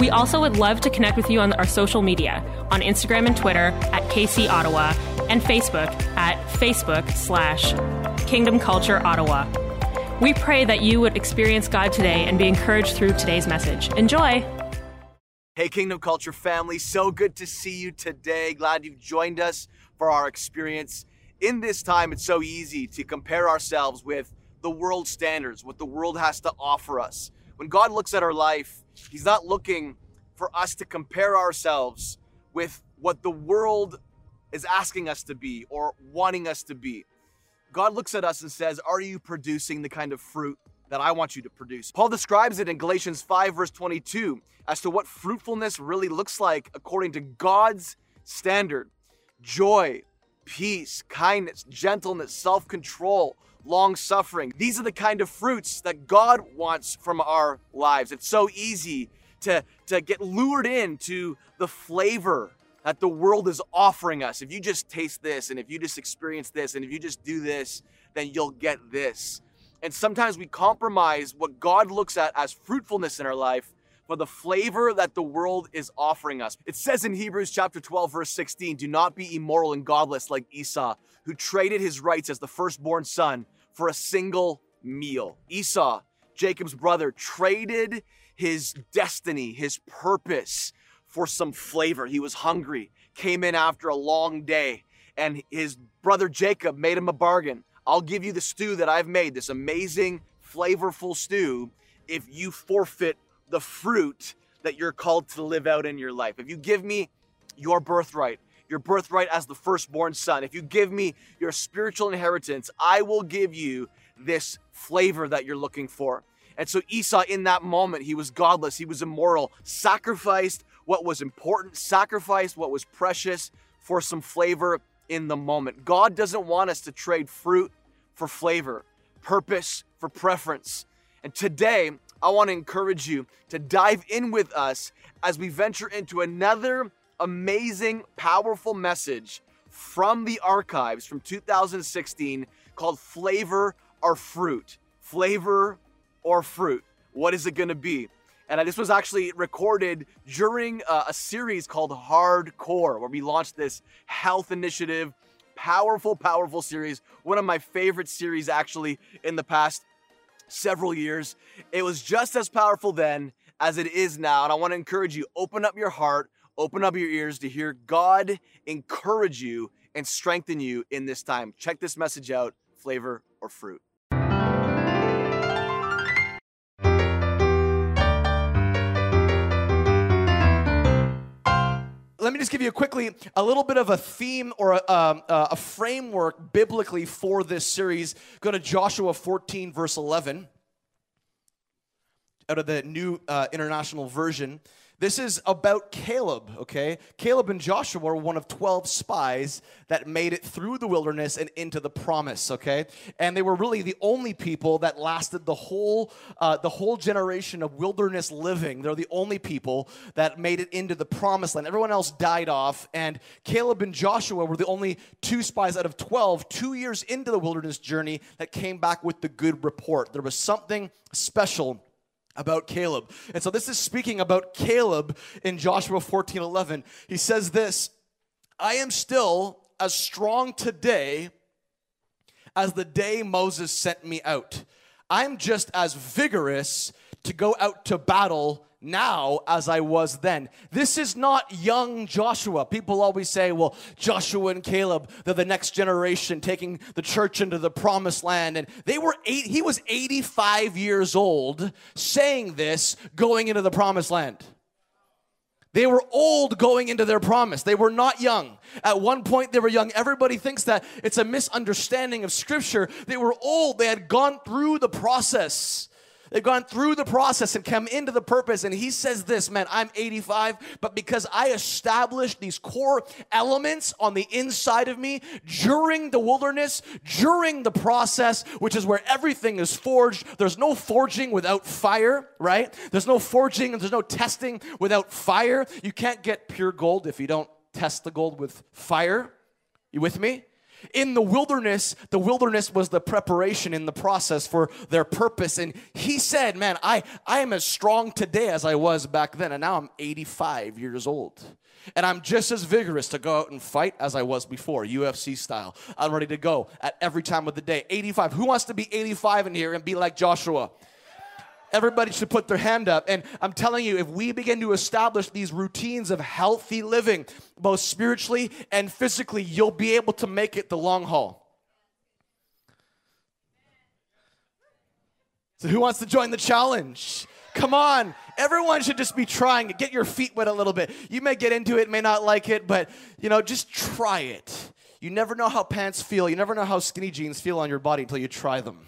We also would love to connect with you on our social media on Instagram and Twitter at KC Ottawa and Facebook at Facebook slash Kingdom Culture Ottawa. We pray that you would experience God today and be encouraged through today's message. Enjoy! Hey, Kingdom Culture family, so good to see you today. Glad you've joined us for our experience. In this time, it's so easy to compare ourselves with the world standards, what the world has to offer us. When God looks at our life, He's not looking for us to compare ourselves with what the world is asking us to be or wanting us to be. God looks at us and says, Are you producing the kind of fruit that I want you to produce? Paul describes it in Galatians 5, verse 22, as to what fruitfulness really looks like according to God's standard joy, peace, kindness, gentleness, self control, long suffering. These are the kind of fruits that God wants from our lives. It's so easy to, to get lured into the flavor that the world is offering us. If you just taste this, and if you just experience this, and if you just do this, then you'll get this. And sometimes we compromise what God looks at as fruitfulness in our life for the flavor that the world is offering us. It says in Hebrews chapter 12, verse 16, do not be immoral and godless like Esau, who traded his rights as the firstborn son for a single meal. Esau, Jacob's brother, traded his destiny, his purpose for some flavor. He was hungry, came in after a long day, and his brother Jacob made him a bargain. I'll give you the stew that I've made, this amazing, flavorful stew, if you forfeit the fruit that you're called to live out in your life. If you give me your birthright, your birthright as the firstborn son, if you give me your spiritual inheritance, I will give you this flavor that you're looking for. And so Esau, in that moment, he was godless, he was immoral, sacrificed what was important, sacrificed what was precious for some flavor in the moment. God doesn't want us to trade fruit for flavor, purpose for preference. And today, I want to encourage you to dive in with us as we venture into another amazing, powerful message from the archives from 2016 called Flavor or Fruit. Flavor or Fruit. What is it going to be? And this was actually recorded during uh, a series called Hardcore, where we launched this health initiative. Powerful, powerful series. One of my favorite series, actually, in the past several years. It was just as powerful then as it is now. And I want to encourage you open up your heart, open up your ears to hear God encourage you and strengthen you in this time. Check this message out flavor or fruit. let me just give you quickly a little bit of a theme or a, um, uh, a framework biblically for this series. Go to Joshua 14, verse 11, out of the New uh, International Version. This is about Caleb, okay? Caleb and Joshua were one of 12 spies that made it through the wilderness and into the promise, okay? And they were really the only people that lasted the whole uh, the whole generation of wilderness living. They're the only people that made it into the promised land. Everyone else died off, and Caleb and Joshua were the only two spies out of 12, two years into the wilderness journey, that came back with the good report. There was something special about Caleb. And so this is speaking about Caleb in Joshua 14 11. He says this I am still as strong today as the day Moses sent me out. I'm just as vigorous to go out to battle now as I was then. This is not young Joshua. People always say, well, Joshua and Caleb, they're the next generation taking the church into the promised land. And they were eight, he was 85 years old saying this going into the promised land. They were old going into their promise. They were not young. At one point, they were young. Everybody thinks that it's a misunderstanding of Scripture. They were old. They had gone through the process. They've gone through the process and come into the purpose. And he says this, man, I'm 85, but because I established these core elements on the inside of me during the wilderness, during the process, which is where everything is forged. There's no forging without fire, right? There's no forging and there's no testing without fire. You can't get pure gold if you don't test the gold with fire. You with me? In the wilderness, the wilderness was the preparation in the process for their purpose. And he said, Man, I, I am as strong today as I was back then. And now I'm 85 years old. And I'm just as vigorous to go out and fight as I was before, UFC style. I'm ready to go at every time of the day. 85. Who wants to be 85 in here and be like Joshua? Everybody should put their hand up. And I'm telling you, if we begin to establish these routines of healthy living, both spiritually and physically, you'll be able to make it the long haul. So, who wants to join the challenge? Come on. Everyone should just be trying it. Get your feet wet a little bit. You may get into it, may not like it, but you know, just try it. You never know how pants feel. You never know how skinny jeans feel on your body until you try them.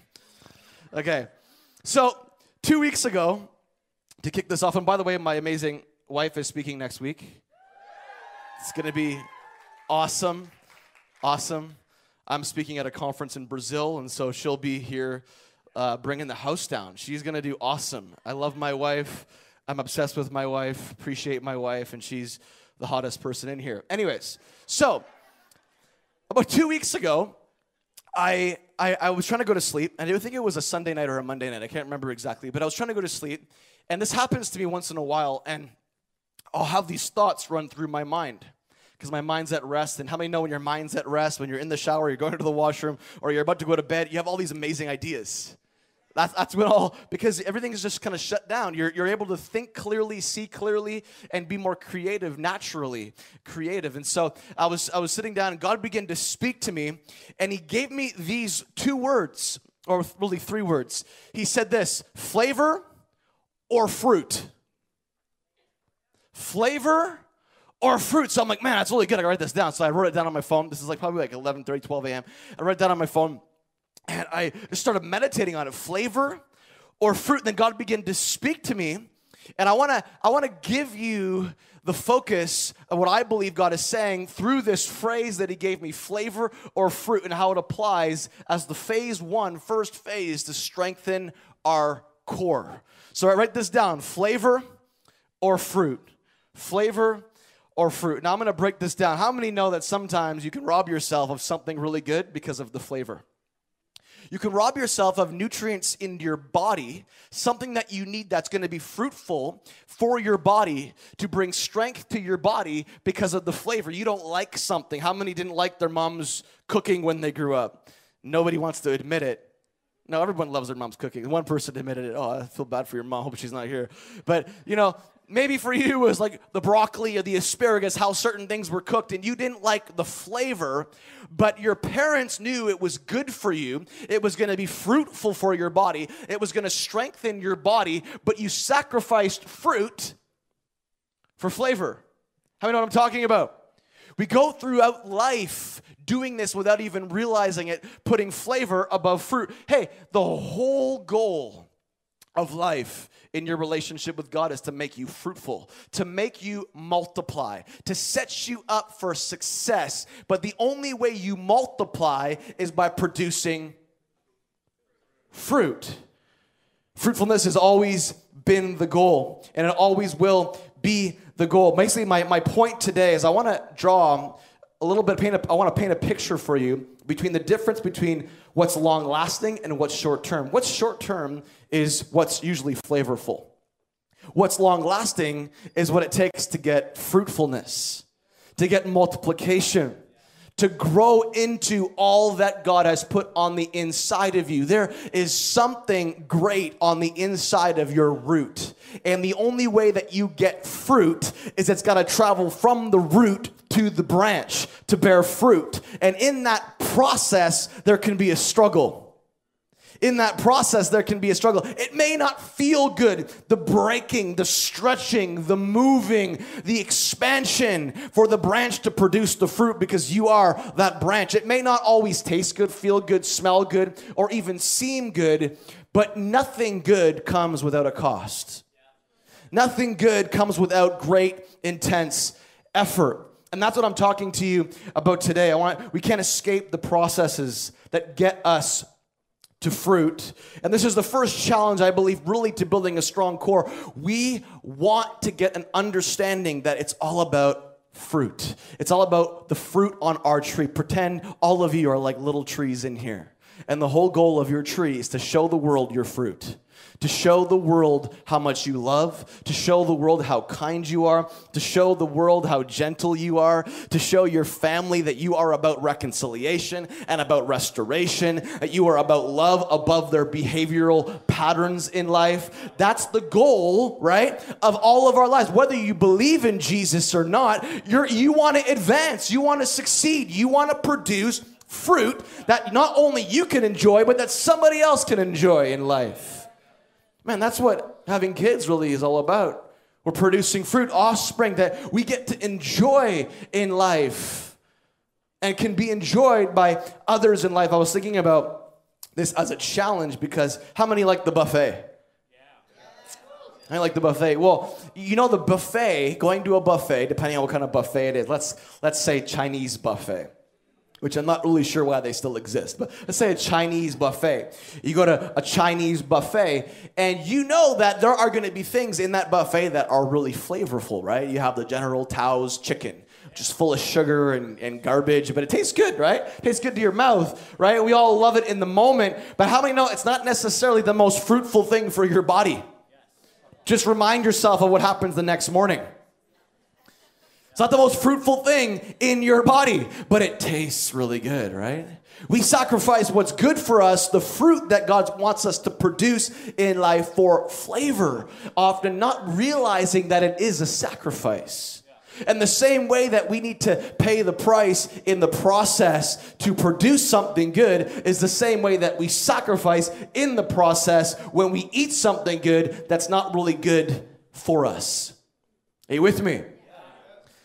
Okay. So, two weeks ago, to kick this off, and by the way, my amazing wife is speaking next week. It's going to be awesome. Awesome. I'm speaking at a conference in Brazil, and so she'll be here uh, bringing the house down. She's going to do awesome. I love my wife. I'm obsessed with my wife, appreciate my wife, and she's the hottest person in here. Anyways, so about two weeks ago, I, I, I was trying to go to sleep, and I think it was a Sunday night or a Monday night. I can't remember exactly, but I was trying to go to sleep, and this happens to me once in a while, and I'll have these thoughts run through my mind because my mind's at rest. And how many know when your mind's at rest, when you're in the shower, you're going to the washroom, or you're about to go to bed, you have all these amazing ideas. That's, that's when all, because everything is just kind of shut down. You're, you're able to think clearly, see clearly, and be more creative, naturally creative. And so I was, I was sitting down, and God began to speak to me, and He gave me these two words, or really three words. He said this flavor or fruit. Flavor or fruit. So I'm like, man, that's really good. I write this down. So I wrote it down on my phone. This is like probably like 11, 30, 12 a.m. I wrote it down on my phone. And I started meditating on it flavor or fruit. Then God began to speak to me. And I wanna, I wanna give you the focus of what I believe God is saying through this phrase that He gave me flavor or fruit and how it applies as the phase one, first phase to strengthen our core. So I write this down flavor or fruit. Flavor or fruit. Now I'm gonna break this down. How many know that sometimes you can rob yourself of something really good because of the flavor? You can rob yourself of nutrients in your body, something that you need that's going to be fruitful for your body to bring strength to your body because of the flavor. You don't like something. How many didn't like their mom's cooking when they grew up? Nobody wants to admit it. No, everyone loves their mom's cooking. One person admitted it. Oh, I feel bad for your mom. Hope she's not here. But, you know, maybe for you it was like the broccoli or the asparagus, how certain things were cooked, and you didn't like the flavor, but your parents knew it was good for you. It was going to be fruitful for your body. It was going to strengthen your body, but you sacrificed fruit for flavor. How many know what I'm talking about? We go throughout life doing this without even realizing it, putting flavor above fruit. Hey, the whole goal of life in your relationship with God is to make you fruitful, to make you multiply, to set you up for success. But the only way you multiply is by producing fruit. Fruitfulness has always been the goal, and it always will be the goal. Basically, my, my point today is I want to draw a little bit, paint a, I want to paint a picture for you between the difference between what's long lasting and what's short term. What's short term is what's usually flavorful. What's long lasting is what it takes to get fruitfulness, to get multiplication, to grow into all that God has put on the inside of you. There is something great on the inside of your root. And the only way that you get fruit is it's got to travel from the root to the branch to bear fruit. And in that process, there can be a struggle in that process, there can be a struggle. It may not feel good, the breaking, the stretching, the moving, the expansion for the branch to produce the fruit because you are that branch. It may not always taste good, feel good, smell good, or even seem good, But nothing good comes without a cost. Nothing good comes without great, intense effort. And that's what I'm talking to you about today. I want we can't escape the processes that get us to fruit. And this is the first challenge, I believe, really to building a strong core. We want to get an understanding that it's all about fruit. It's all about the fruit on our tree. Pretend all of you are like little trees in here. And the whole goal of your tree is to show the world your fruit to show the world how much you love, to show the world how kind you are, to show the world how gentle you are, to show your family that you are about reconciliation and about restoration, that you are about love above their behavioral patterns in life. That's the goal, right, of all of our lives. Whether you believe in Jesus or not, you're, you want to advance, you want to succeed, you want to produce fruit that not only you can enjoy, but that somebody else can enjoy in life. Man, that's what having kids really is all about. We're producing fruit, offspring that we get to enjoy in life and can be enjoyed by others in life. I was thinking about this as a challenge because how many like the buffet? I like the buffet. Well, you know the buffet, going to a buffet, depending on what kind of buffet it is. Let's let's say Chinese buffet which I'm not really sure why they still exist, but let's say a Chinese buffet. You go to a Chinese buffet, and you know that there are going to be things in that buffet that are really flavorful, right? You have the General Tao's chicken. Just full of sugar and, and garbage, but it tastes good, right? Tastes good to your mouth, right? We all love it in the moment, but how many know it's not necessarily the most fruitful thing for your body? Just remind yourself of what happens the next morning. It's not the most fruitful thing in your body, but it tastes really good, right? We sacrifice what's good for us, the fruit that God wants us to produce in life for flavor, often not realizing that it is a sacrifice. And the same way that we need to pay the price in the process to produce something good is the same way that we sacrifice in the process when we eat something good that's not really good for us. Are you with me?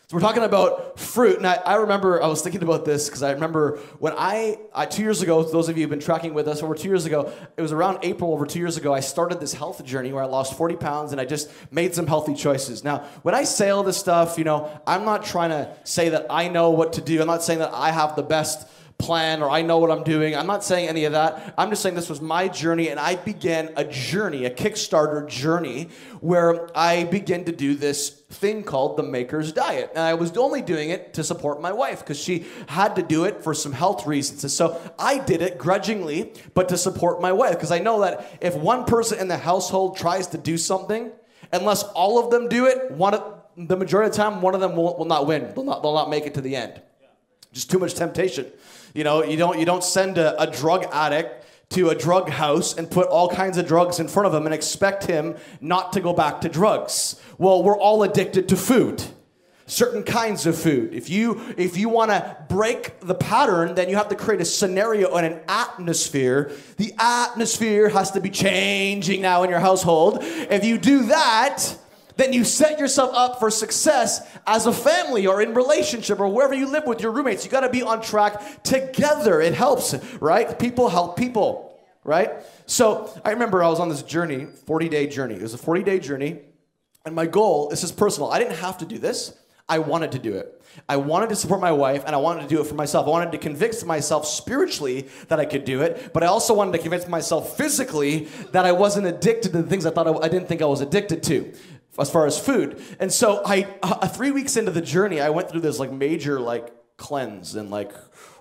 So we're talking about fruit, and I, I remember I was thinking about this because I remember when I, I, two years ago, those of you who've been tracking with us over two years ago, it was around April over two years ago, I started this health journey where I lost 40 pounds and I just made some healthy choices. Now, when I say all this stuff, you know, I'm not trying to say that I know what to do. I'm not saying that I have the best plan or I know what I'm doing. I'm not saying any of that. I'm just saying this was my journey and I began a journey, a Kickstarter journey, where I began to do this thing called the Maker's Diet. And I was only doing it to support my wife because she had to do it for some health reasons. And so I did it grudgingly, but to support my wife because I know that if one person in the household tries to do something, unless all of them do it, one of, the majority of the time, one of them will, will not win. They'll not, they'll not make it to the end. Just too much temptation. You know, you don't you don't send a, a drug addict to a drug house and put all kinds of drugs in front of him and expect him not to go back to drugs. Well, we're all addicted to food. Certain kinds of food. If you if you want to break the pattern, then you have to create a scenario and an atmosphere. The atmosphere has to be changing now in your household. If you do that, then you set yourself up for success as a family or in relationship or wherever you live with your roommates. You got to be on track together. It helps, right? People help people, right? So I remember I was on this journey, 40 day journey. It was a 40 day journey. And my goal, this is personal. I didn't have to do this. I wanted to do it. I wanted to support my wife and I wanted to do it for myself. I wanted to convince myself spiritually that I could do it, but I also wanted to convince myself physically that I wasn't addicted to the things I thought I, I didn't think I was addicted to as far as food. And so I uh, 3 weeks into the journey, I went through this like major like cleanse and like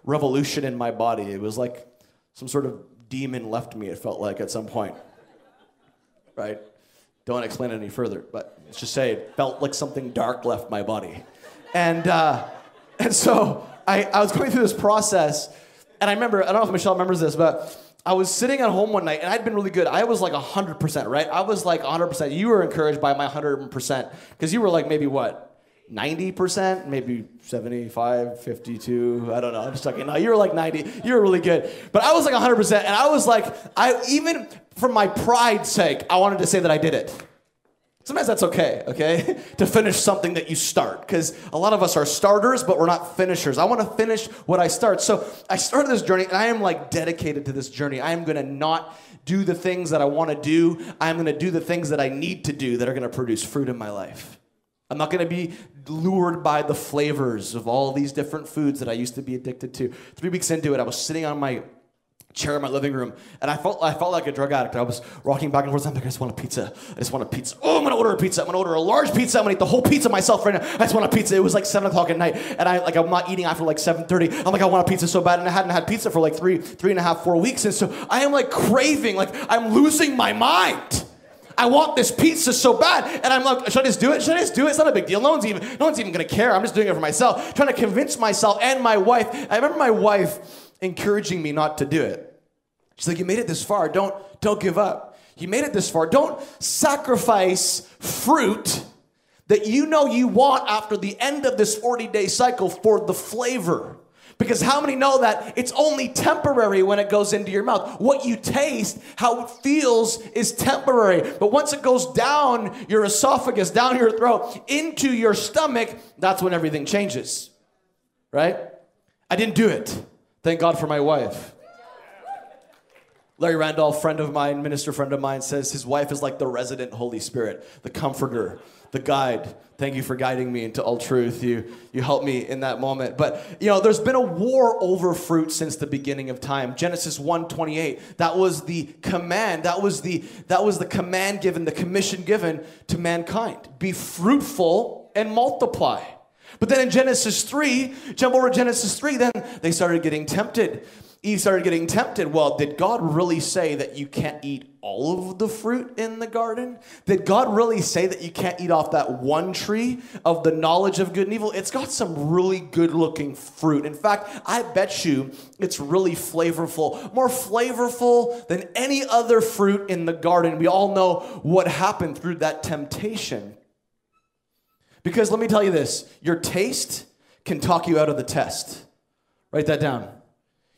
revolution in my body. It was like some sort of demon left me it felt like at some point. Right? Don't explain it any further, but let's just say it felt like something dark left my body. And uh, and so I, I was going through this process and I remember I don't know if Michelle remembers this, but I was sitting at home one night and I'd been really good. I was like 100%, right? I was like 100%. You were encouraged by my 100% because you were like maybe what? 90%, maybe 75, 52. I don't know. I'm just talking. No, you were like 90. You were really good. But I was like 100%. And I was like, I even for my pride's sake, I wanted to say that I did it. Sometimes that's okay, okay? to finish something that you start. Because a lot of us are starters, but we're not finishers. I want to finish what I start. So I started this journey, and I am like dedicated to this journey. I am going to not do the things that I want to do. I'm going to do the things that I need to do that are going to produce fruit in my life. I'm not going to be lured by the flavors of all these different foods that I used to be addicted to. Three weeks into it, I was sitting on my chair in my living room, and I felt I felt like a drug addict. I was rocking back and forth. I'm like, I just want a pizza. I just want a pizza. Oh, I'm gonna order a pizza. I'm gonna order a large pizza. I'm gonna eat the whole pizza myself right now. I just want a pizza. It was like seven o'clock at night, and I like I'm not eating after like seven thirty. I'm like I want a pizza so bad, and I hadn't had pizza for like three three and a half four weeks, and so I am like craving, like I'm losing my mind. I want this pizza so bad. And I'm like, should I just do it? Should I just do it? It's not a big deal. No one's even, no one's even gonna care. I'm just doing it for myself. Trying to convince myself and my wife. I remember my wife encouraging me not to do it. She's like, you made it this far. Don't, don't give up. You made it this far. Don't sacrifice fruit that you know you want after the end of this 40 day cycle for the flavor. Because how many know that it's only temporary when it goes into your mouth? What you taste, how it feels, is temporary. But once it goes down your esophagus, down your throat, into your stomach, that's when everything changes. Right? I didn't do it. Thank God for my wife. Larry Randolph, friend of mine, minister friend of mine, says his wife is like the resident Holy Spirit, the comforter, the guide. Thank you for guiding me into all truth. You, you helped me in that moment. But, you know, there's been a war over fruit since the beginning of time. Genesis 1:28, that was the command. That was the, that was the command given, the commission given to mankind. Be fruitful and multiply. But then in Genesis 3, jump over Genesis 3, then they started getting tempted. Eve started getting tempted. Well, did God really say that you can't eat all of the fruit in the garden? Did God really say that you can't eat off that one tree of the knowledge of good and evil? It's got some really good looking fruit. In fact, I bet you it's really flavorful, more flavorful than any other fruit in the garden. We all know what happened through that temptation. Because let me tell you this your taste can talk you out of the test. Write that down.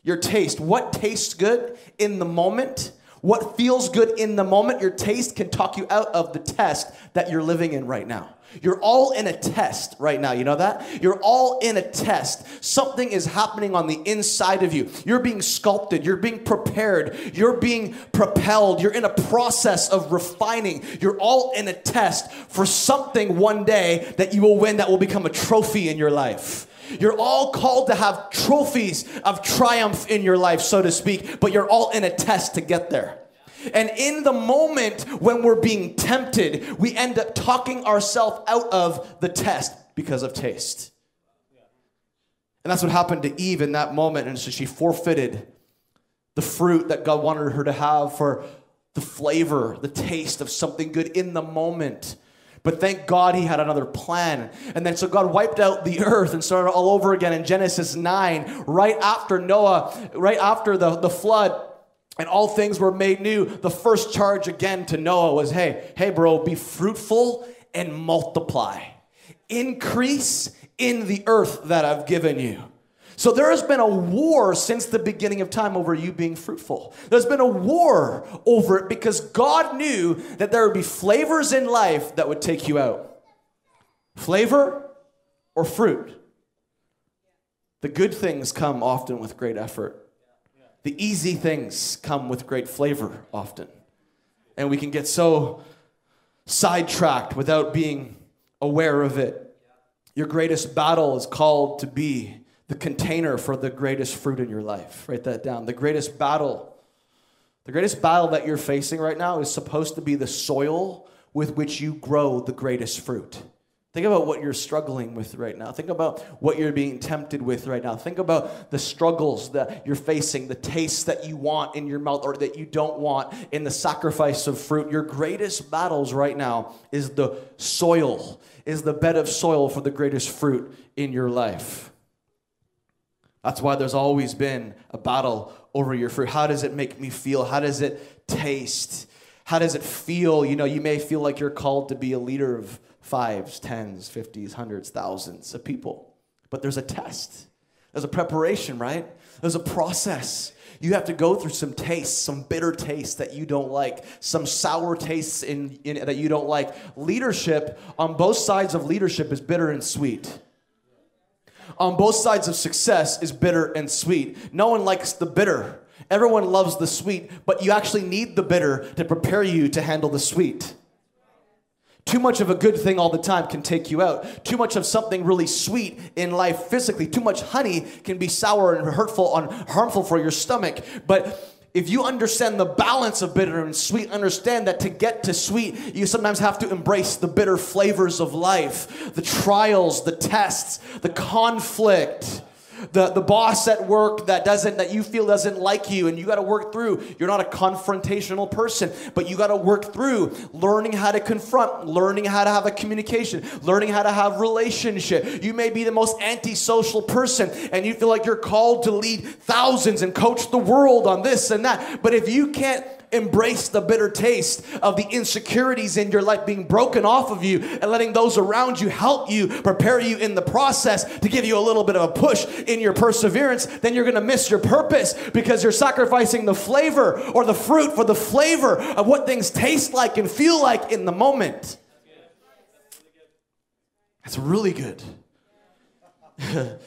Your taste, what tastes good in the moment, what feels good in the moment, your taste can talk you out of the test that you're living in right now. You're all in a test right now. You know that? You're all in a test. Something is happening on the inside of you. You're being sculpted. You're being prepared. You're being propelled. You're in a process of refining. You're all in a test for something one day that you will win that will become a trophy in your life. You're all called to have trophies of triumph in your life, so to speak, but you're all in a test to get there. And in the moment when we're being tempted, we end up talking ourselves out of the test because of taste. And that's what happened to Eve in that moment. And so she forfeited the fruit that God wanted her to have for the flavor, the taste of something good in the moment. But thank God he had another plan. And then so God wiped out the earth and started all over again in Genesis 9, right after Noah, right after the, the flood. And all things were made new. The first charge again to Noah was hey, hey, bro, be fruitful and multiply. Increase in the earth that I've given you. So there has been a war since the beginning of time over you being fruitful. There's been a war over it because God knew that there would be flavors in life that would take you out. Flavor or fruit. The good things come often with great effort. The easy things come with great flavor often. And we can get so sidetracked without being aware of it. Your greatest battle is called to be the container for the greatest fruit in your life. Write that down. The greatest battle, the greatest battle that you're facing right now is supposed to be the soil with which you grow the greatest fruit. Think about what you're struggling with right now. Think about what you're being tempted with right now. Think about the struggles that you're facing, the tastes that you want in your mouth or that you don't want in the sacrifice of fruit. Your greatest battles right now is the soil, is the bed of soil for the greatest fruit in your life. That's why there's always been a battle over your fruit. How does it make me feel? How does it taste? How does it feel? You know, you may feel like you're called to be a leader of fives, tens, fifties, hundreds, thousands of people. But there's a test. There's a preparation, right? There's a process. You have to go through some tastes, some bitter tastes that you don't like, some sour tastes in, in, that you don't like. Leadership, on both sides of leadership, is bitter and sweet. On both sides of success is bitter and sweet. No one likes the bitter. Everyone loves the sweet, but you actually need the bitter to prepare you to handle the sweet. Too much of a good thing all the time can take you out. Too much of something really sweet in life physically, too much honey can be sour and hurtful and harmful for your stomach. But if you understand the balance of bitter and sweet, understand that to get to sweet, you sometimes have to embrace the bitter flavors of life, the trials, the tests, the conflict the, the boss at work that doesn't that you feel doesn't like you and you got to work through. You're not a confrontational person but you got to work through learning how to confront learning how to have a communication learning how to have relationship. You may be the most antisocial person and you feel like you're called to lead thousands and coach the world on this and that but if you can't embrace the bitter taste of the insecurities in your life being broken off of you and letting those around you help you, prepare you in the process to give you a little bit of a push in your perseverance, then you're going to miss your purpose because you're sacrificing the flavor or the fruit for the flavor of what things taste like and feel like in the moment. That's really good.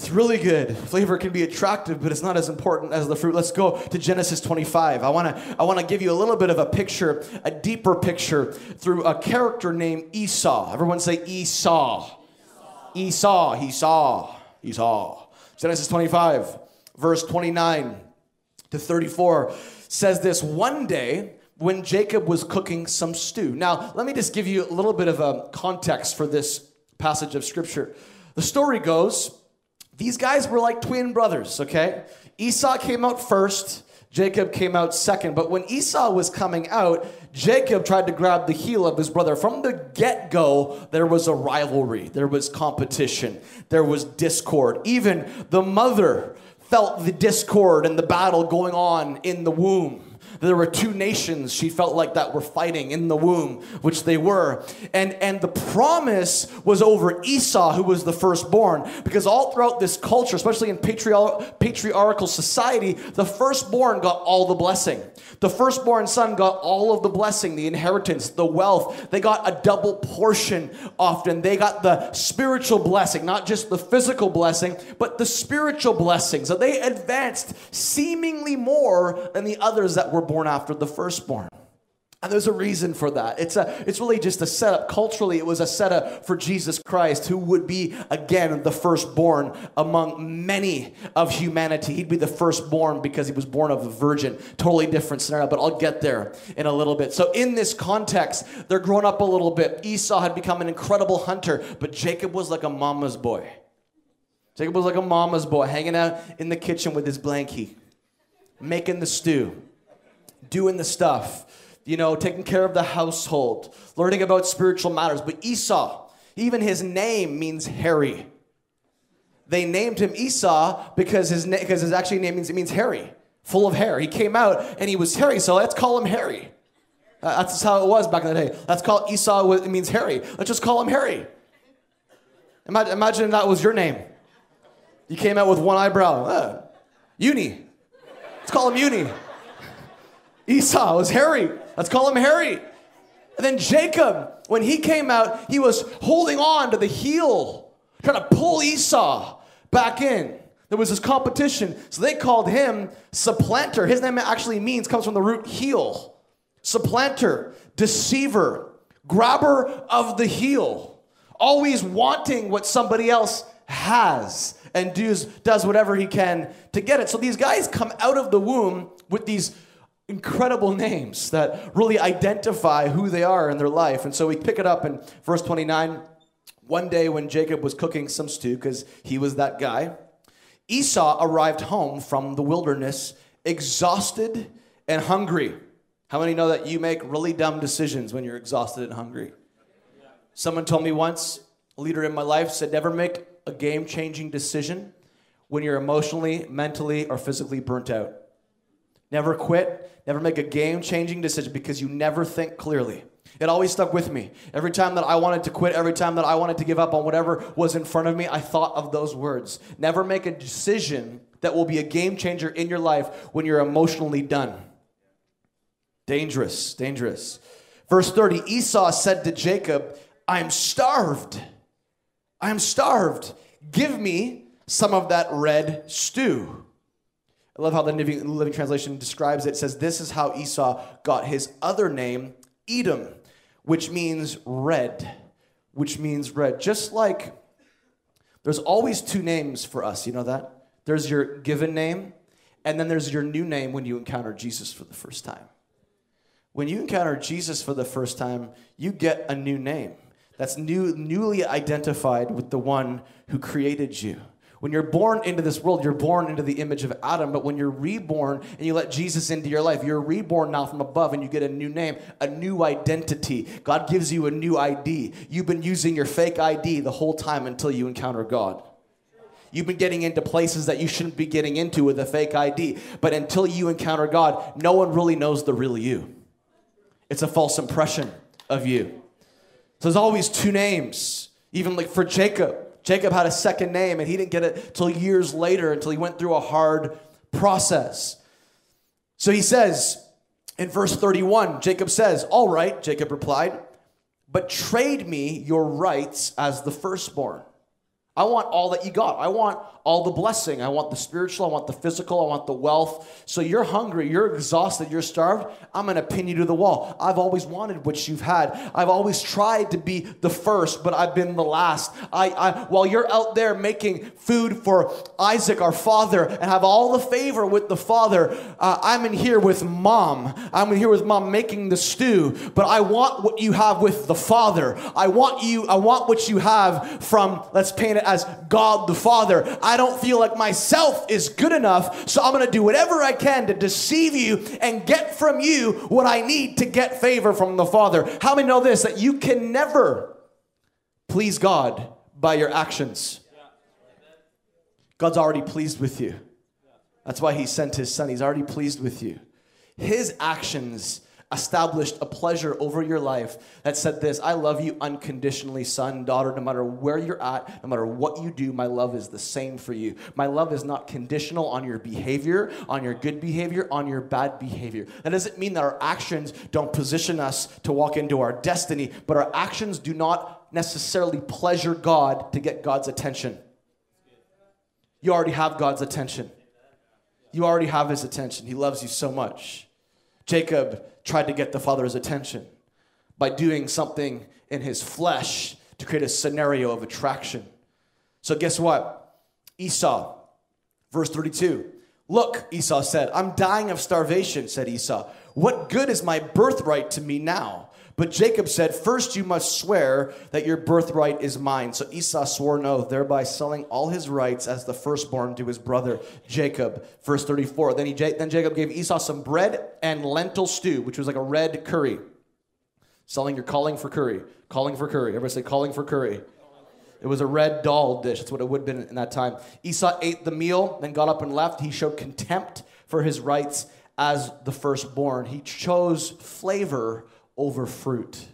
It's really good. Flavor can be attractive, but it's not as important as the fruit. Let's go to Genesis 25. I want to I want to give you a little bit of a picture, a deeper picture through a character named Esau. Everyone say Esau. Esau, he saw. Esau. Genesis 25, verse 29 to 34 says this one day when Jacob was cooking some stew. Now, let me just give you a little bit of a context for this passage of scripture. The story goes these guys were like twin brothers, okay? Esau came out first, Jacob came out second. But when Esau was coming out, Jacob tried to grab the heel of his brother. From the get go, there was a rivalry, there was competition, there was discord. Even the mother felt the discord and the battle going on in the womb. There were two nations she felt like that were fighting in the womb, which they were. And, and the promise was over Esau, who was the firstborn, because all throughout this culture, especially in patriar- patriarchal society, the firstborn got all the blessing. The firstborn son got all of the blessing, the inheritance, the wealth. They got a double portion often. They got the spiritual blessing, not just the physical blessing, but the spiritual blessing. So they advanced seemingly more than the others that were born after the firstborn. And there's a reason for that. It's a it's really just a setup. Culturally, it was a setup for Jesus Christ, who would be again the firstborn among many of humanity. He'd be the firstborn because he was born of a virgin. Totally different scenario, but I'll get there in a little bit. So in this context, they're growing up a little bit. Esau had become an incredible hunter, but Jacob was like a mama's boy. Jacob was like a mama's boy, hanging out in the kitchen with his blankie, making the stew doing the stuff, you know, taking care of the household, learning about spiritual matters. But Esau, even his name means hairy. They named him Esau because his because his actually name means it means hairy, full of hair. He came out and he was hairy, so let's call him Harry. Uh, that's how it was back in the day. Let's call Esau. It means hairy. Let's just call him Harry. Imagine, imagine that was your name. You came out with one eyebrow. Uh, uni. Let's call him Uni. Esau was Harry. Let's call him Harry. And then Jacob, when he came out, he was holding on to the heel, trying to pull Esau back in. There was this competition, so they called him supplanter. His name actually means, comes from the root heel. Supplanter, deceiver, grabber of the heel, always wanting what somebody else has and does, does whatever he can to get it. So these guys come out of the womb with these incredible names that really identify who they are in their life. And so we pick it up in verse 29. One day when Jacob was cooking some stew, because he was that guy, Esau arrived home from the wilderness exhausted and hungry. How many know that you make really dumb decisions when you're exhausted and hungry? Someone told me once, a leader in my life said, never make a game changing decision when you're emotionally, mentally, or physically burnt out. Never quit. Never make a game changing decision because you never think clearly. It always stuck with me. Every time that I wanted to quit, every time that I wanted to give up on whatever was in front of me, I thought of those words. Never make a decision that will be a game changer in your life when you're emotionally done. Dangerous, dangerous. Verse 30 Esau said to Jacob, I am starved. I am starved. Give me some of that red stew. I love how the Living Translation describes it. It says, This is how Esau got his other name, Edom, which means red, which means red. Just like there's always two names for us, you know that? There's your given name, and then there's your new name when you encounter Jesus for the first time. When you encounter Jesus for the first time, you get a new name that's new, newly identified with the one who created you. When you're born into this world, you're born into the image of Adam, but when you're reborn and you let Jesus into your life, you're reborn now from above and you get a new name, a new identity. God gives you a new ID. You've been using your fake ID the whole time until you encounter God. You've been getting into places that you shouldn't be getting into with a fake ID. But until you encounter God, no one really knows the real you. It's a false impression of you. So there's always two names. Even like for Jacob, Jacob had a second name and he didn't get it till years later until he went through a hard process. So he says in verse 31, Jacob says, All right, Jacob replied, but trade me your rights as the firstborn. I want all that you got. I want all the blessing. I want the spiritual. I want the physical. I want the wealth. So you're hungry. You're exhausted. You're starved. I'm going to pin you to the wall. I've always wanted what you've had. I've always tried to be the first, but I've been the last. I, I while you're out there making food for Isaac, our father, and have all the favor with the father, uh, I'm in here with mom. I'm in here with mom making the stew, but I want what you have with the father. I want you. I want what you have from. Let's paint it as God the Father. I don't feel like myself is good enough, so I'm going to do whatever I can to deceive you and get from you what I need to get favor from the Father. How many know this? That you can never please God by your actions. God's already pleased with you. That's why He sent His Son. He's already pleased with you. His actions established a pleasure over your life that said this I love you unconditionally, son, daughter, no matter where you're at, no matter what you do, my love is the same for you. My love is not conditional on your behavior, on your good behavior, on your bad behavior. That doesn't mean that our actions don't position us to walk into our destiny, but our actions do not necessarily pleasure God to get God's attention. You already have God's attention. You already have his attention. He loves you so much. Jacob tried to get the father's attention by doing something in his flesh to create a scenario of attraction. So, guess what? Esau, verse 32. Look, Esau said, I'm dying of starvation, said Esau. What good is my birthright to me now? But Jacob said, First you must swear that your birthright is mine. So Esau swore an oath, thereby selling all his rights as the firstborn to his brother Jacob. Verse 34. Then, he, then Jacob gave Esau some bread and lentil stew, which was like a red curry. Selling your calling for curry. Calling for curry. Everybody say calling for curry. It was a red dal dish. That's what it would have been in that time. Esau ate the meal, then got up and left. He showed contempt for his rights as the firstborn. He chose flavor over fruit.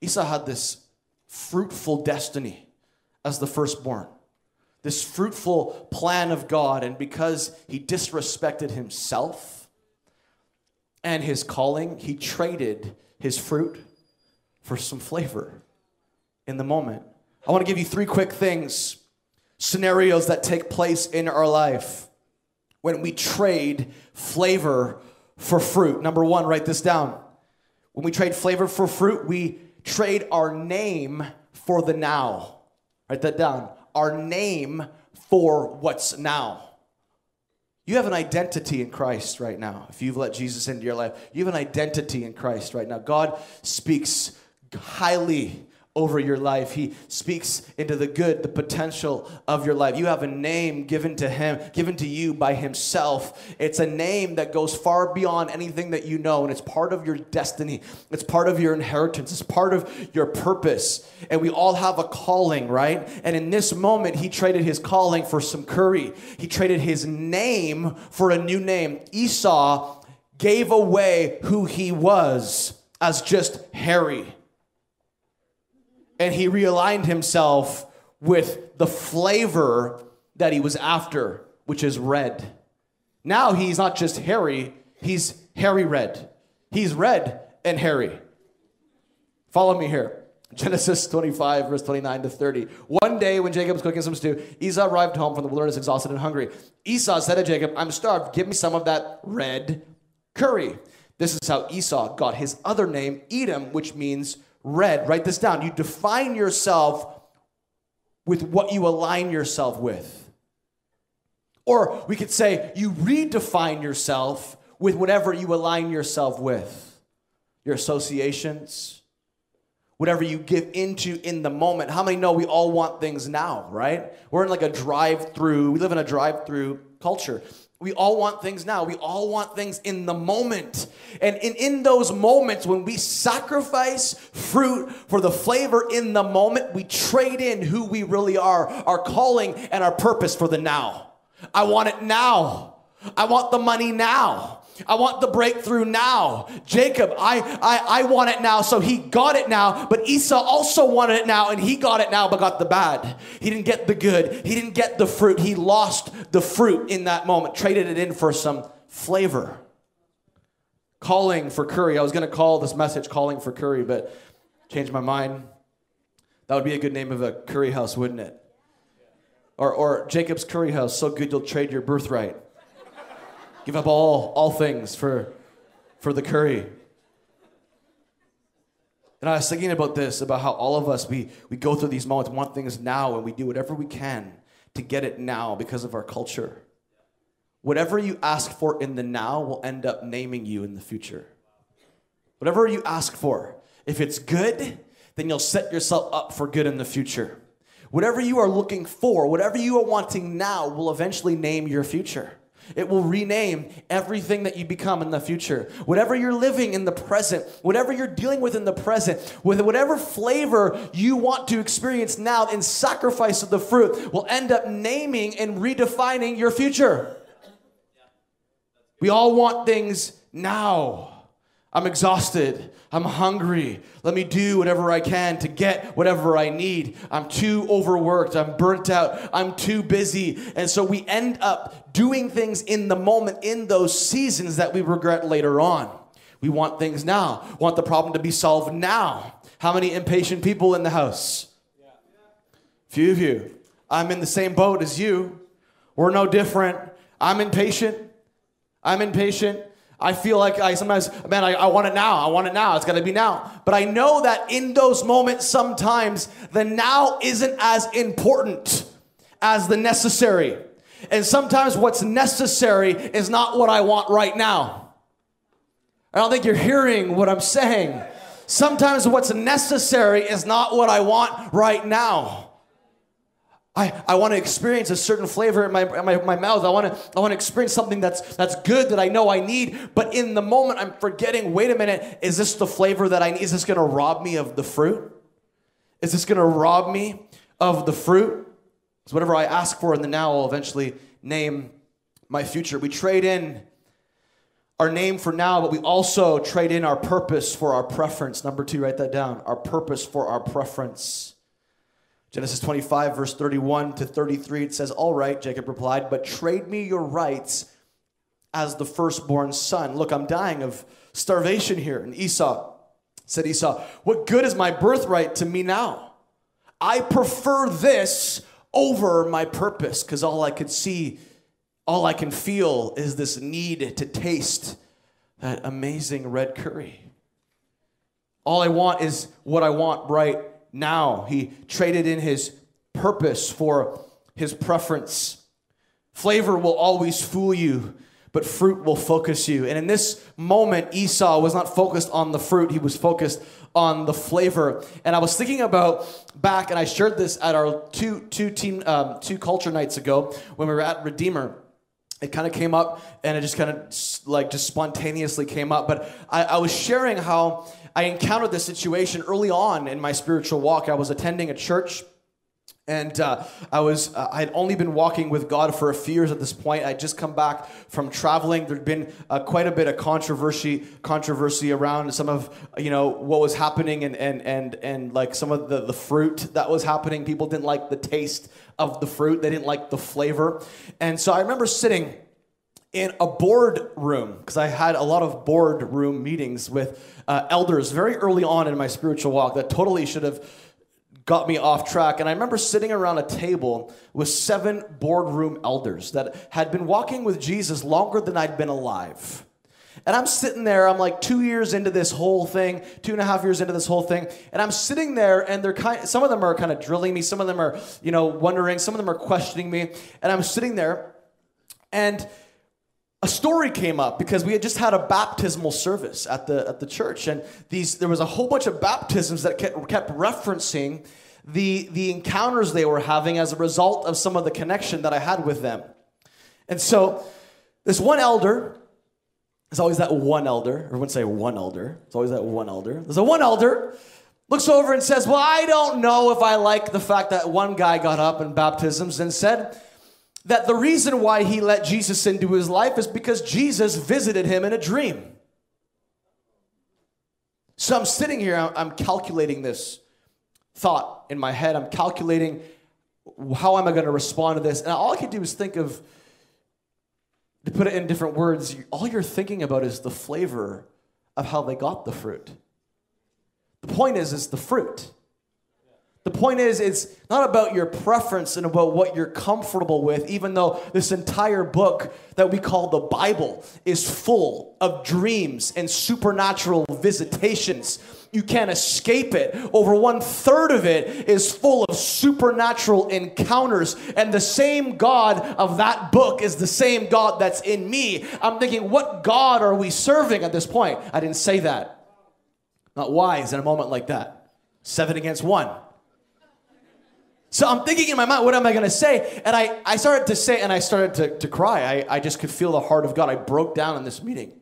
Esau had this fruitful destiny as the firstborn, this fruitful plan of God, and because he disrespected himself and his calling, he traded his fruit for some flavor in the moment. I want to give you three quick things, scenarios that take place in our life when we trade flavor for fruit. Number one, write this down. When we trade flavor for fruit, we trade our name for the now. Write that down. Our name for what's now. You have an identity in Christ right now. If you've let Jesus into your life, you have an identity in Christ right now. God speaks highly over your life. He speaks into the good, the potential of your life. You have a name given to him, given to you by himself. It's a name that goes far beyond anything that you know, and it's part of your destiny. It's part of your inheritance. It's part of your purpose. And we all have a calling, right? And in this moment, he traded his calling for some curry. He traded his name for a new name. Esau gave away who he was as just hairy. And he realigned himself with the flavor that he was after, which is red. Now he's not just hairy, he's hairy red. He's red and hairy. Follow me here. Genesis 25, verse 29 to 30. One day when Jacob was cooking some stew, Esau arrived home from the wilderness exhausted and hungry. Esau said to Jacob, I'm starved. Give me some of that red curry. This is how Esau got his other name, Edom, which means red. Write this down. You define yourself with what you align yourself with. Or we could say you redefine yourself with whatever you align yourself with your associations, whatever you give into in the moment. How many know we all want things now, right? We're in like a drive through, we live in a drive through culture. We all want things now. We all want things in the moment. And in, in those moments, when we sacrifice fruit for the flavor in the moment, we trade in who we really are, our calling and our purpose for the now. I want it now. I want the money now. I want the breakthrough now. Jacob, I, I, I want it now, so he got it now. But Esau also wanted it now, and he got it now, but got the bad. He didn't get the good. He didn't get the fruit. He lost the fruit in that moment, traded it in for some flavor. Calling for curry. I was going to call this message Calling for Curry, but changed my mind. That would be a good name of a curry house, wouldn't it? Or, or Jacob's Curry House, so good you'll trade your birthright. Give up all, all things for, for the curry. And I was thinking about this, about how all of us, we, we go through these moments, want things now, and we do whatever we can to get it now because of our culture. Whatever you ask for in the now will end up naming you in the future. Whatever you ask for, if it's good, then you'll set yourself up for good in the future. Whatever you are looking for, whatever you are wanting now, will eventually name your future. It will rename everything that you become in the future. Whatever you're living in the present, whatever you're dealing with in the present, with whatever flavor you want to experience now in sacrifice of the fruit, will end up naming and redefining your future. We all want things now. I'm exhausted. I'm hungry. Let me do whatever I can to get whatever I need. I'm too overworked. I'm burnt out. I'm too busy. And so we end up doing things in the moment, in those seasons that we regret later on. We want things now, want the problem to be solved now. How many impatient people in the house? Few of you. I'm in the same boat as you. We're no different. I'm impatient. I'm impatient. I feel like I sometimes, man, I, I want it now. I want it now. It's got to be now. But I know that in those moments, sometimes the now isn't as important as the necessary. And sometimes what's necessary is not what I want right now. I don't think you're hearing what I'm saying. Sometimes what's necessary is not what I want right now. I, I want to experience a certain flavor in my, my, my mouth. I want to I want to experience something that's that's good that I know I need. But in the moment, I'm forgetting. Wait a minute, is this the flavor that I need? Is this going to rob me of the fruit? Is this going to rob me of the fruit? So whatever I ask for in the now, will eventually name my future. We trade in our name for now, but we also trade in our purpose for our preference. Number two, write that down. Our purpose for our preference. Genesis 25, verse 31 to 33, it says, All right, Jacob replied, but trade me your rights as the firstborn son. Look, I'm dying of starvation here. And Esau said, Esau, what good is my birthright to me now? I prefer this over my purpose because all I could see, all I can feel is this need to taste that amazing red curry. All I want is what I want right now. He traded in his purpose for his preference. Flavor will always fool you, but fruit will focus you. And in this moment, Esau was not focused on the fruit, he was focused on the flavor. And I was thinking about back, and I shared this at our two, two, team, um, two culture nights ago when we were at Redeemer it kind of came up and it just kind of like just spontaneously came up but I, I, was sharing how I encountered this situation early on in my spiritual walk. I was attending a church And uh, I was, uh, I had only been walking with God for a few years at this point. I'd just come back from traveling. There'd been uh, quite a bit of controversy, controversy around some of, you know, what was happening and, and, and, and like some of the, the fruit that was happening. People didn't like the taste of the fruit. They didn't like the flavor. And so I remember sitting in a board room because I had a lot of board room meetings with uh, elders very early on in my spiritual walk that totally should have got me off track. And I remember sitting around a table with seven boardroom elders that had been walking with Jesus longer than I'd been alive. And I'm sitting there, I'm like two years into this whole thing, two and a half years into this whole thing, and I'm sitting there, and they're kind some of them are kind of drilling me, some of them are, you know, wondering, some of them are questioning me, and I'm sitting there, and a story came up because we had just had a baptismal service at the at the church and these there was a whole bunch of baptisms that kept, kept referencing the, the encounters they were having as a result of some of the connection that I had with them. And so, this one elder, there's always that one elder, wouldn't say one elder, it's always that one elder. There's a one elder looks over and says, Well, I don't know if I like the fact that one guy got up in baptisms and said that the reason why he let Jesus into his life is because Jesus visited him in a dream. So I'm sitting here, I'm calculating this thought in my head. I'm calculating how am I going to respond to this? And all I could do is think of, to put it in different words, all you're thinking about is the flavor of how they got the fruit. The point is, is the fruit. The point is, it's not about your preference and about what you're comfortable with, even though this entire book that we call the Bible is full of dreams and supernatural visitations. You can't escape it. Over one third of it is full of supernatural encounters. And the same God of that book is the same God that's in me. I'm thinking, what God are we serving at this point? I didn't say that. Not wise in a moment like that. Seven against one. So I'm thinking in my mind, what am I going to say? And I, I started to say, and I started to, to cry. I, I just could feel the heart of God. I broke down in this meeting.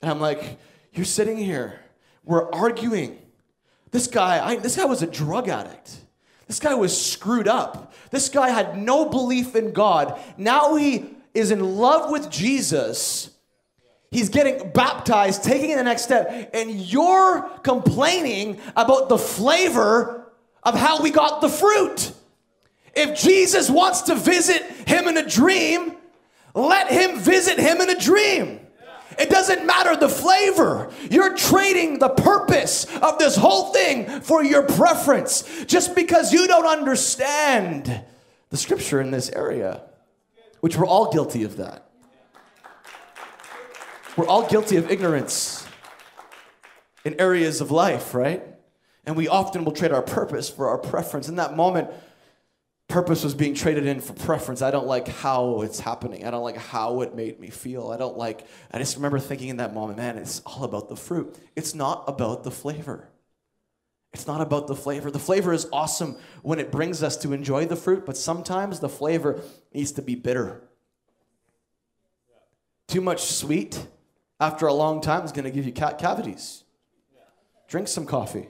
And I'm like, you're sitting here. We're arguing. This guy, I, this guy was a drug addict. This guy was screwed up. This guy had no belief in God. Now he is in love with Jesus. He's getting baptized, taking the next step, and you're complaining about the flavor of how we got the fruit. If Jesus wants to visit him in a dream, let him visit him in a dream. It doesn't matter the flavor. You're trading the purpose of this whole thing for your preference just because you don't understand the scripture in this area, which we're all guilty of that. We're all guilty of ignorance in areas of life, right? And we often will trade our purpose for our preference. In that moment, purpose was being traded in for preference. I don't like how it's happening. I don't like how it made me feel. I don't like, I just remember thinking in that moment, man, it's all about the fruit. It's not about the flavor. It's not about the flavor. The flavor is awesome when it brings us to enjoy the fruit, but sometimes the flavor needs to be bitter. Too much sweet after a long time is going to give you cavities. Drink some coffee.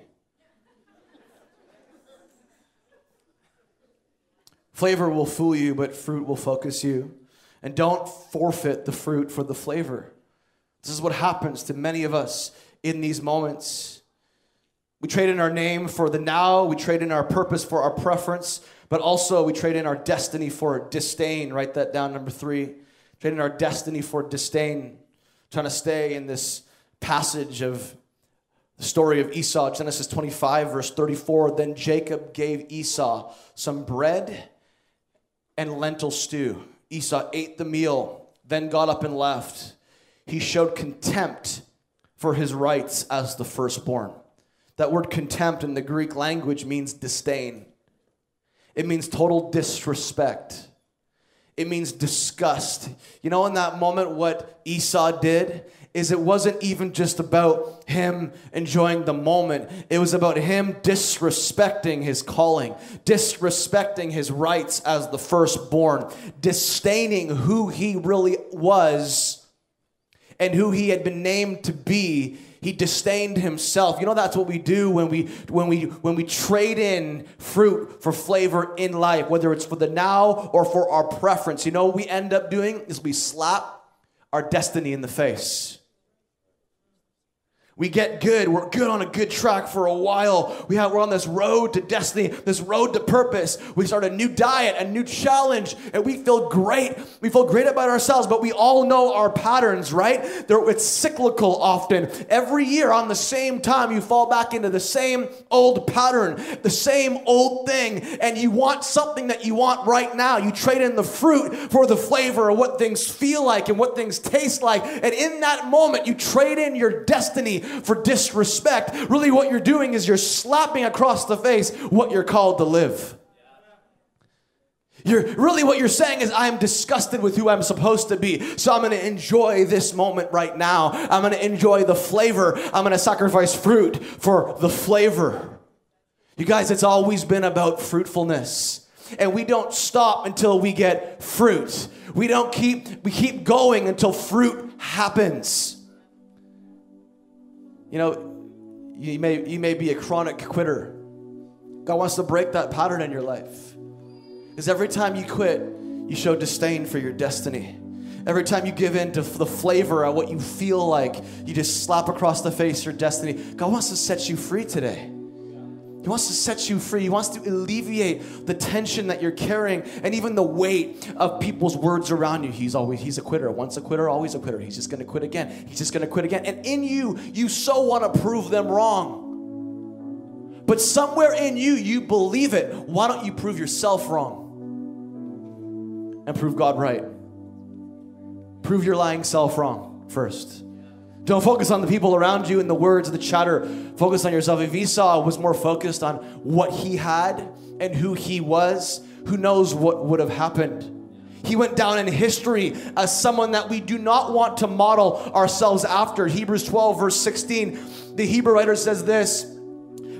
Flavor will fool you, but fruit will focus you. And don't forfeit the fruit for the flavor. This is what happens to many of us in these moments. We trade in our name for the now, we trade in our purpose for our preference, but also we trade in our destiny for disdain. Write that down, number three. Trade in our destiny for disdain. trying to stay in this passage of the story of Esau, Genesis 25, verse 34. Then Jacob gave Esau some bread and lentil stew. Esau ate the meal, then got up and left. He showed contempt for his rights as the firstborn. That word contempt in the Greek language means disdain, it means total disrespect. It means disgust. You know, in that moment, what Esau did is it wasn't even just about him enjoying the moment. It was about him disrespecting his calling, disrespecting his rights as the firstborn, disdaining who he really was and who he had been named to be he disdained himself. You know that's what we do when we when we when we trade in fruit for flavor in life, whether it's for the now or for our preference. You know what we end up doing is we slap our destiny in the face. We get good. We're good on a good track for a while. We have, we're on this road to destiny, this road to purpose. We start a new diet, a new challenge, and we feel great. We feel great about ourselves, but we all know our patterns, right? They're, it's cyclical often. Every year on the same time, you fall back into the same old pattern, the same old thing, and you want something that you want right now. You trade in the fruit for the flavor of what things feel like and what things taste like. And in that moment, you trade in your destiny for disrespect. Really, what you're doing is you're slapping across the face what you're called to live. You're really what you're saying is I'm disgusted with who I'm supposed to be. So I'm going to enjoy this moment right now. I'm going to enjoy the flavor. I'm going to sacrifice fruit for the flavor. You guys, it's always been about fruitfulness. And we don't stop until we get fruit. We don't keep we keep going until fruit happens. You know, you may, you may be a chronic quitter. God wants to break that pattern in your life. Because every time you quit, you show disdain for your destiny. Every time you give in to the flavor of what you feel like, you just slap across the face your destiny. God wants to set you free today. He wants to set you free. He wants to alleviate the tension that you're carrying and even the weight of people's words around you. He's always he's a quitter. Once a quitter, always a quitter. He's just going to quit again. He's just going to quit again. And in you, you so want to prove them wrong. But somewhere in you, you believe it. Why don't you prove yourself wrong and prove God right? Prove your lying self wrong first. Don't focus on the people around you and the words, the chatter. Focus on yourself. If Esau was more focused on what he had and who he was, who knows what would have happened? He went down in history as someone that we do not want to model ourselves after. Hebrews 12, verse 16, the Hebrew writer says this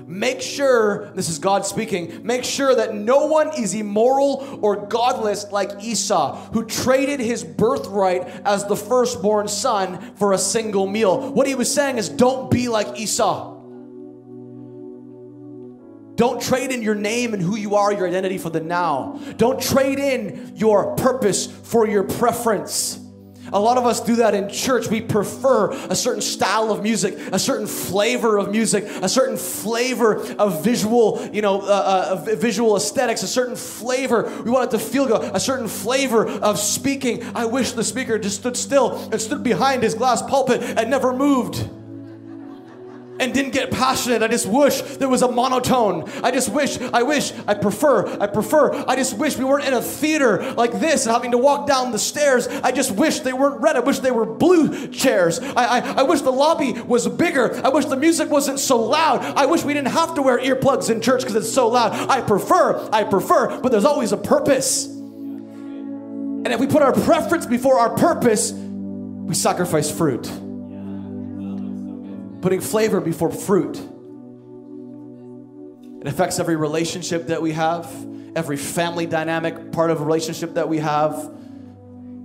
Make sure, this is God speaking, make sure that no one is immoral or godless like Esau, who traded his birthright as the firstborn son for a single meal. What he was saying is don't be like Esau. Don't trade in your name and who you are, your identity for the now. Don't trade in your purpose for your preference. A lot of us do that in church. We prefer a certain style of music, a certain flavor of music, a certain flavor of visual, you know, uh, uh, visual aesthetics, a certain flavor. We want it to feel good, a certain flavor of speaking. I wish the speaker just stood still and stood behind his glass pulpit and never moved and didn't get passionate. I just wish there was a monotone. I just wish, I wish, I prefer, I prefer. I just wish we weren't in a theater like this and having to walk down the stairs. I just wish they weren't red. I wish they were blue chairs. I, I, I wish the lobby was bigger. I wish the music wasn't so loud. I wish we didn't have to wear earplugs in church because it's so loud. I prefer, I prefer, but there's always a purpose. And if we put our preference before our purpose, we sacrifice fruit putting flavor before fruit. It affects every relationship that we have, every family dynamic part of a relationship that we have.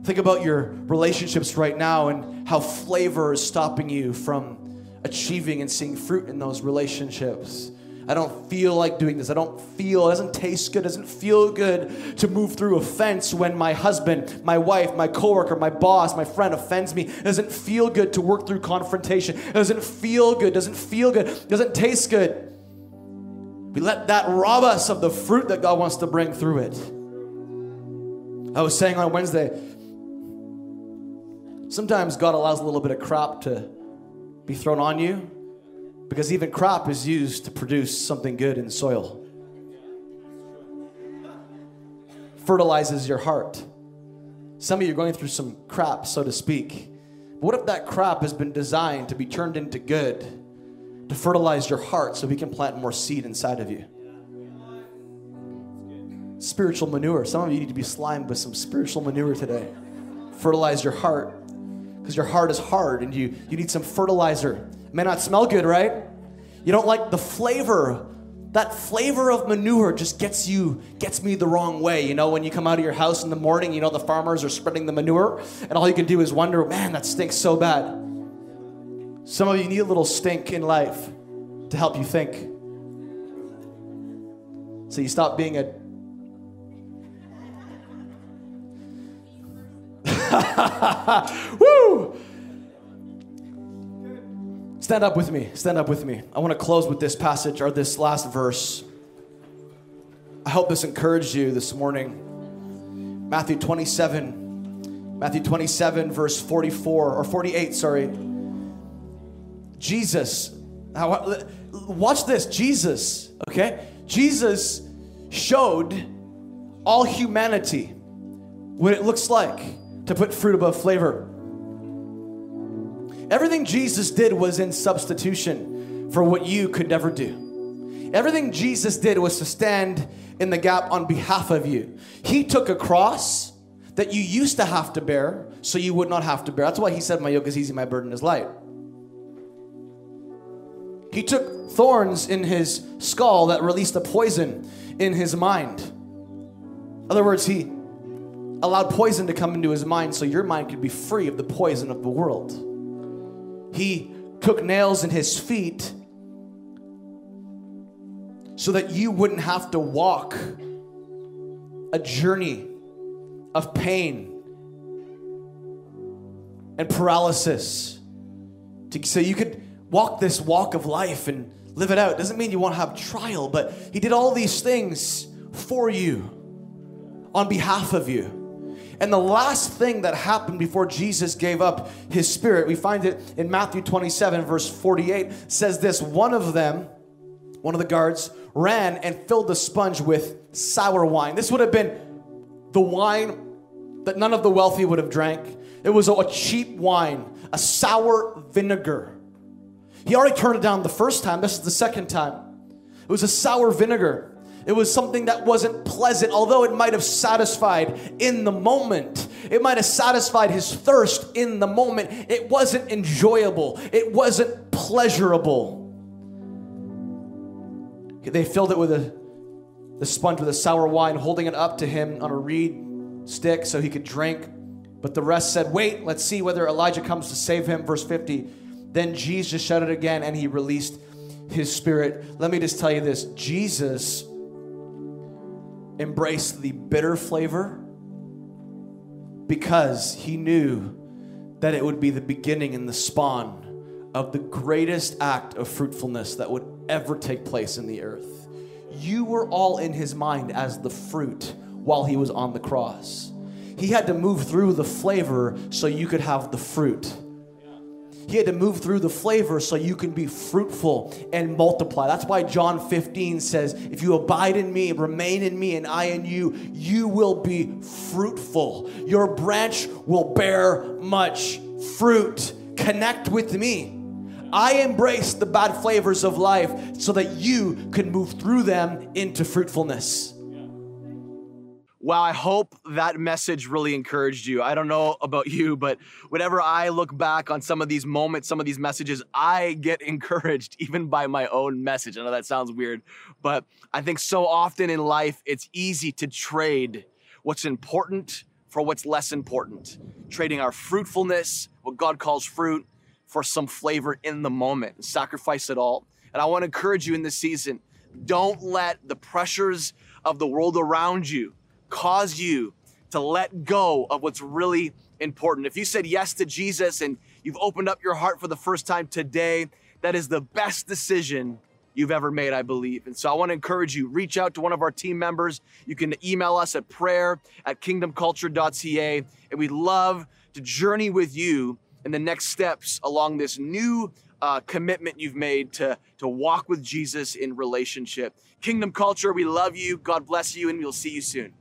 Think about your relationships right now and how flavor is stopping you from achieving and seeing fruit in those relationships. I don't feel like doing this. I don't feel, it doesn't taste good, it doesn't feel good to move through a fence when my husband, my wife, my coworker, my boss, my friend offends me. It doesn't feel good to work through confrontation. It doesn't feel good, doesn't feel good, doesn't taste good. We let that rob us of the fruit that God wants to bring through it. I was saying on Wednesday, sometimes God allows a little bit of crap to be thrown on you because even crop is used to produce something good in soil. Fertilizes your heart. Some of you are going through some crap, so to speak. But what if that crop has been designed to be turned into good, to fertilize your heart so we can plant more seed inside of you? Spiritual manure. Some of you need to be slimed with some spiritual manure today. Fertilize your heart because your heart is hard and you, you need some fertilizer may not smell good, right? You don't like the flavor. That flavor of manure just gets you, gets me the wrong way. You know, when you come out of your house in the morning, you know, the farmers are spreading the manure, and all you can do is wonder, man, that stinks so bad. Some of you need a little stink in life to help you think. So you stop being a. Woo! Stand up with me. Stand up with me. I want to close with this passage or this last verse. I hope this encouraged you this morning. Matthew 27, Matthew 27, verse 44 or 48, sorry. Jesus, watch this. Jesus, okay? Jesus showed all humanity what it looks like to put fruit above flavor. Everything Jesus did was in substitution for what you could never do. Everything Jesus did was to stand in the gap on behalf of you. He took a cross that you used to have to bear so you would not have to bear. That's why he said, My yoke is easy, my burden is light. He took thorns in his skull that released a poison in his mind. In other words, he allowed poison to come into his mind so your mind could be free of the poison of the world. He took nails in his feet so that you wouldn't have to walk a journey of pain and paralysis so you could walk this walk of life and live it out. Doesn't mean you won't have trial, but he did all these things for you on behalf of you. And the last thing that happened before Jesus gave up his spirit, we find it in Matthew 27, verse 48, says this one of them, one of the guards, ran and filled the sponge with sour wine. This would have been the wine that none of the wealthy would have drank. It was a cheap wine, a sour vinegar. He already turned it down the first time. This is the second time. It was a sour vinegar. It was something that wasn't pleasant, although it might have satisfied in the moment. It might have satisfied his thirst in the moment. It wasn't enjoyable, it wasn't pleasurable. They filled it with a, the sponge with a sour wine, holding it up to him on a reed stick so he could drink. But the rest said, Wait, let's see whether Elijah comes to save him. Verse 50. Then Jesus shouted again and he released his spirit. Let me just tell you this Jesus embraced the bitter flavor because he knew that it would be the beginning and the spawn of the greatest act of fruitfulness that would ever take place in the earth. You were all in his mind as the fruit while he was on the cross. He had to move through the flavor so you could have the fruit. He had to move through the flavor so you can be fruitful and multiply. That's why John 15 says, If you abide in me, remain in me, and I in you, you will be fruitful. Your branch will bear much fruit. Connect with me. I embrace the bad flavors of life so that you can move through them into fruitfulness. Wow, I hope that message really encouraged you. I don't know about you, but whenever I look back on some of these moments, some of these messages, I get encouraged even by my own message. I know that sounds weird, but I think so often in life, it's easy to trade what's important for what's less important, trading our fruitfulness, what God calls fruit, for some flavor in the moment, sacrifice it all. And I want to encourage you in this season don't let the pressures of the world around you cause you to let go of what's really important. If you said yes to Jesus and you've opened up your heart for the first time today, that is the best decision you've ever made, I believe. And so I want to encourage you, reach out to one of our team members. You can email us at prayer at kingdomculture.ca. And we'd love to journey with you in the next steps along this new uh, commitment you've made to, to walk with Jesus in relationship. Kingdom culture, we love you. God bless you, and we'll see you soon.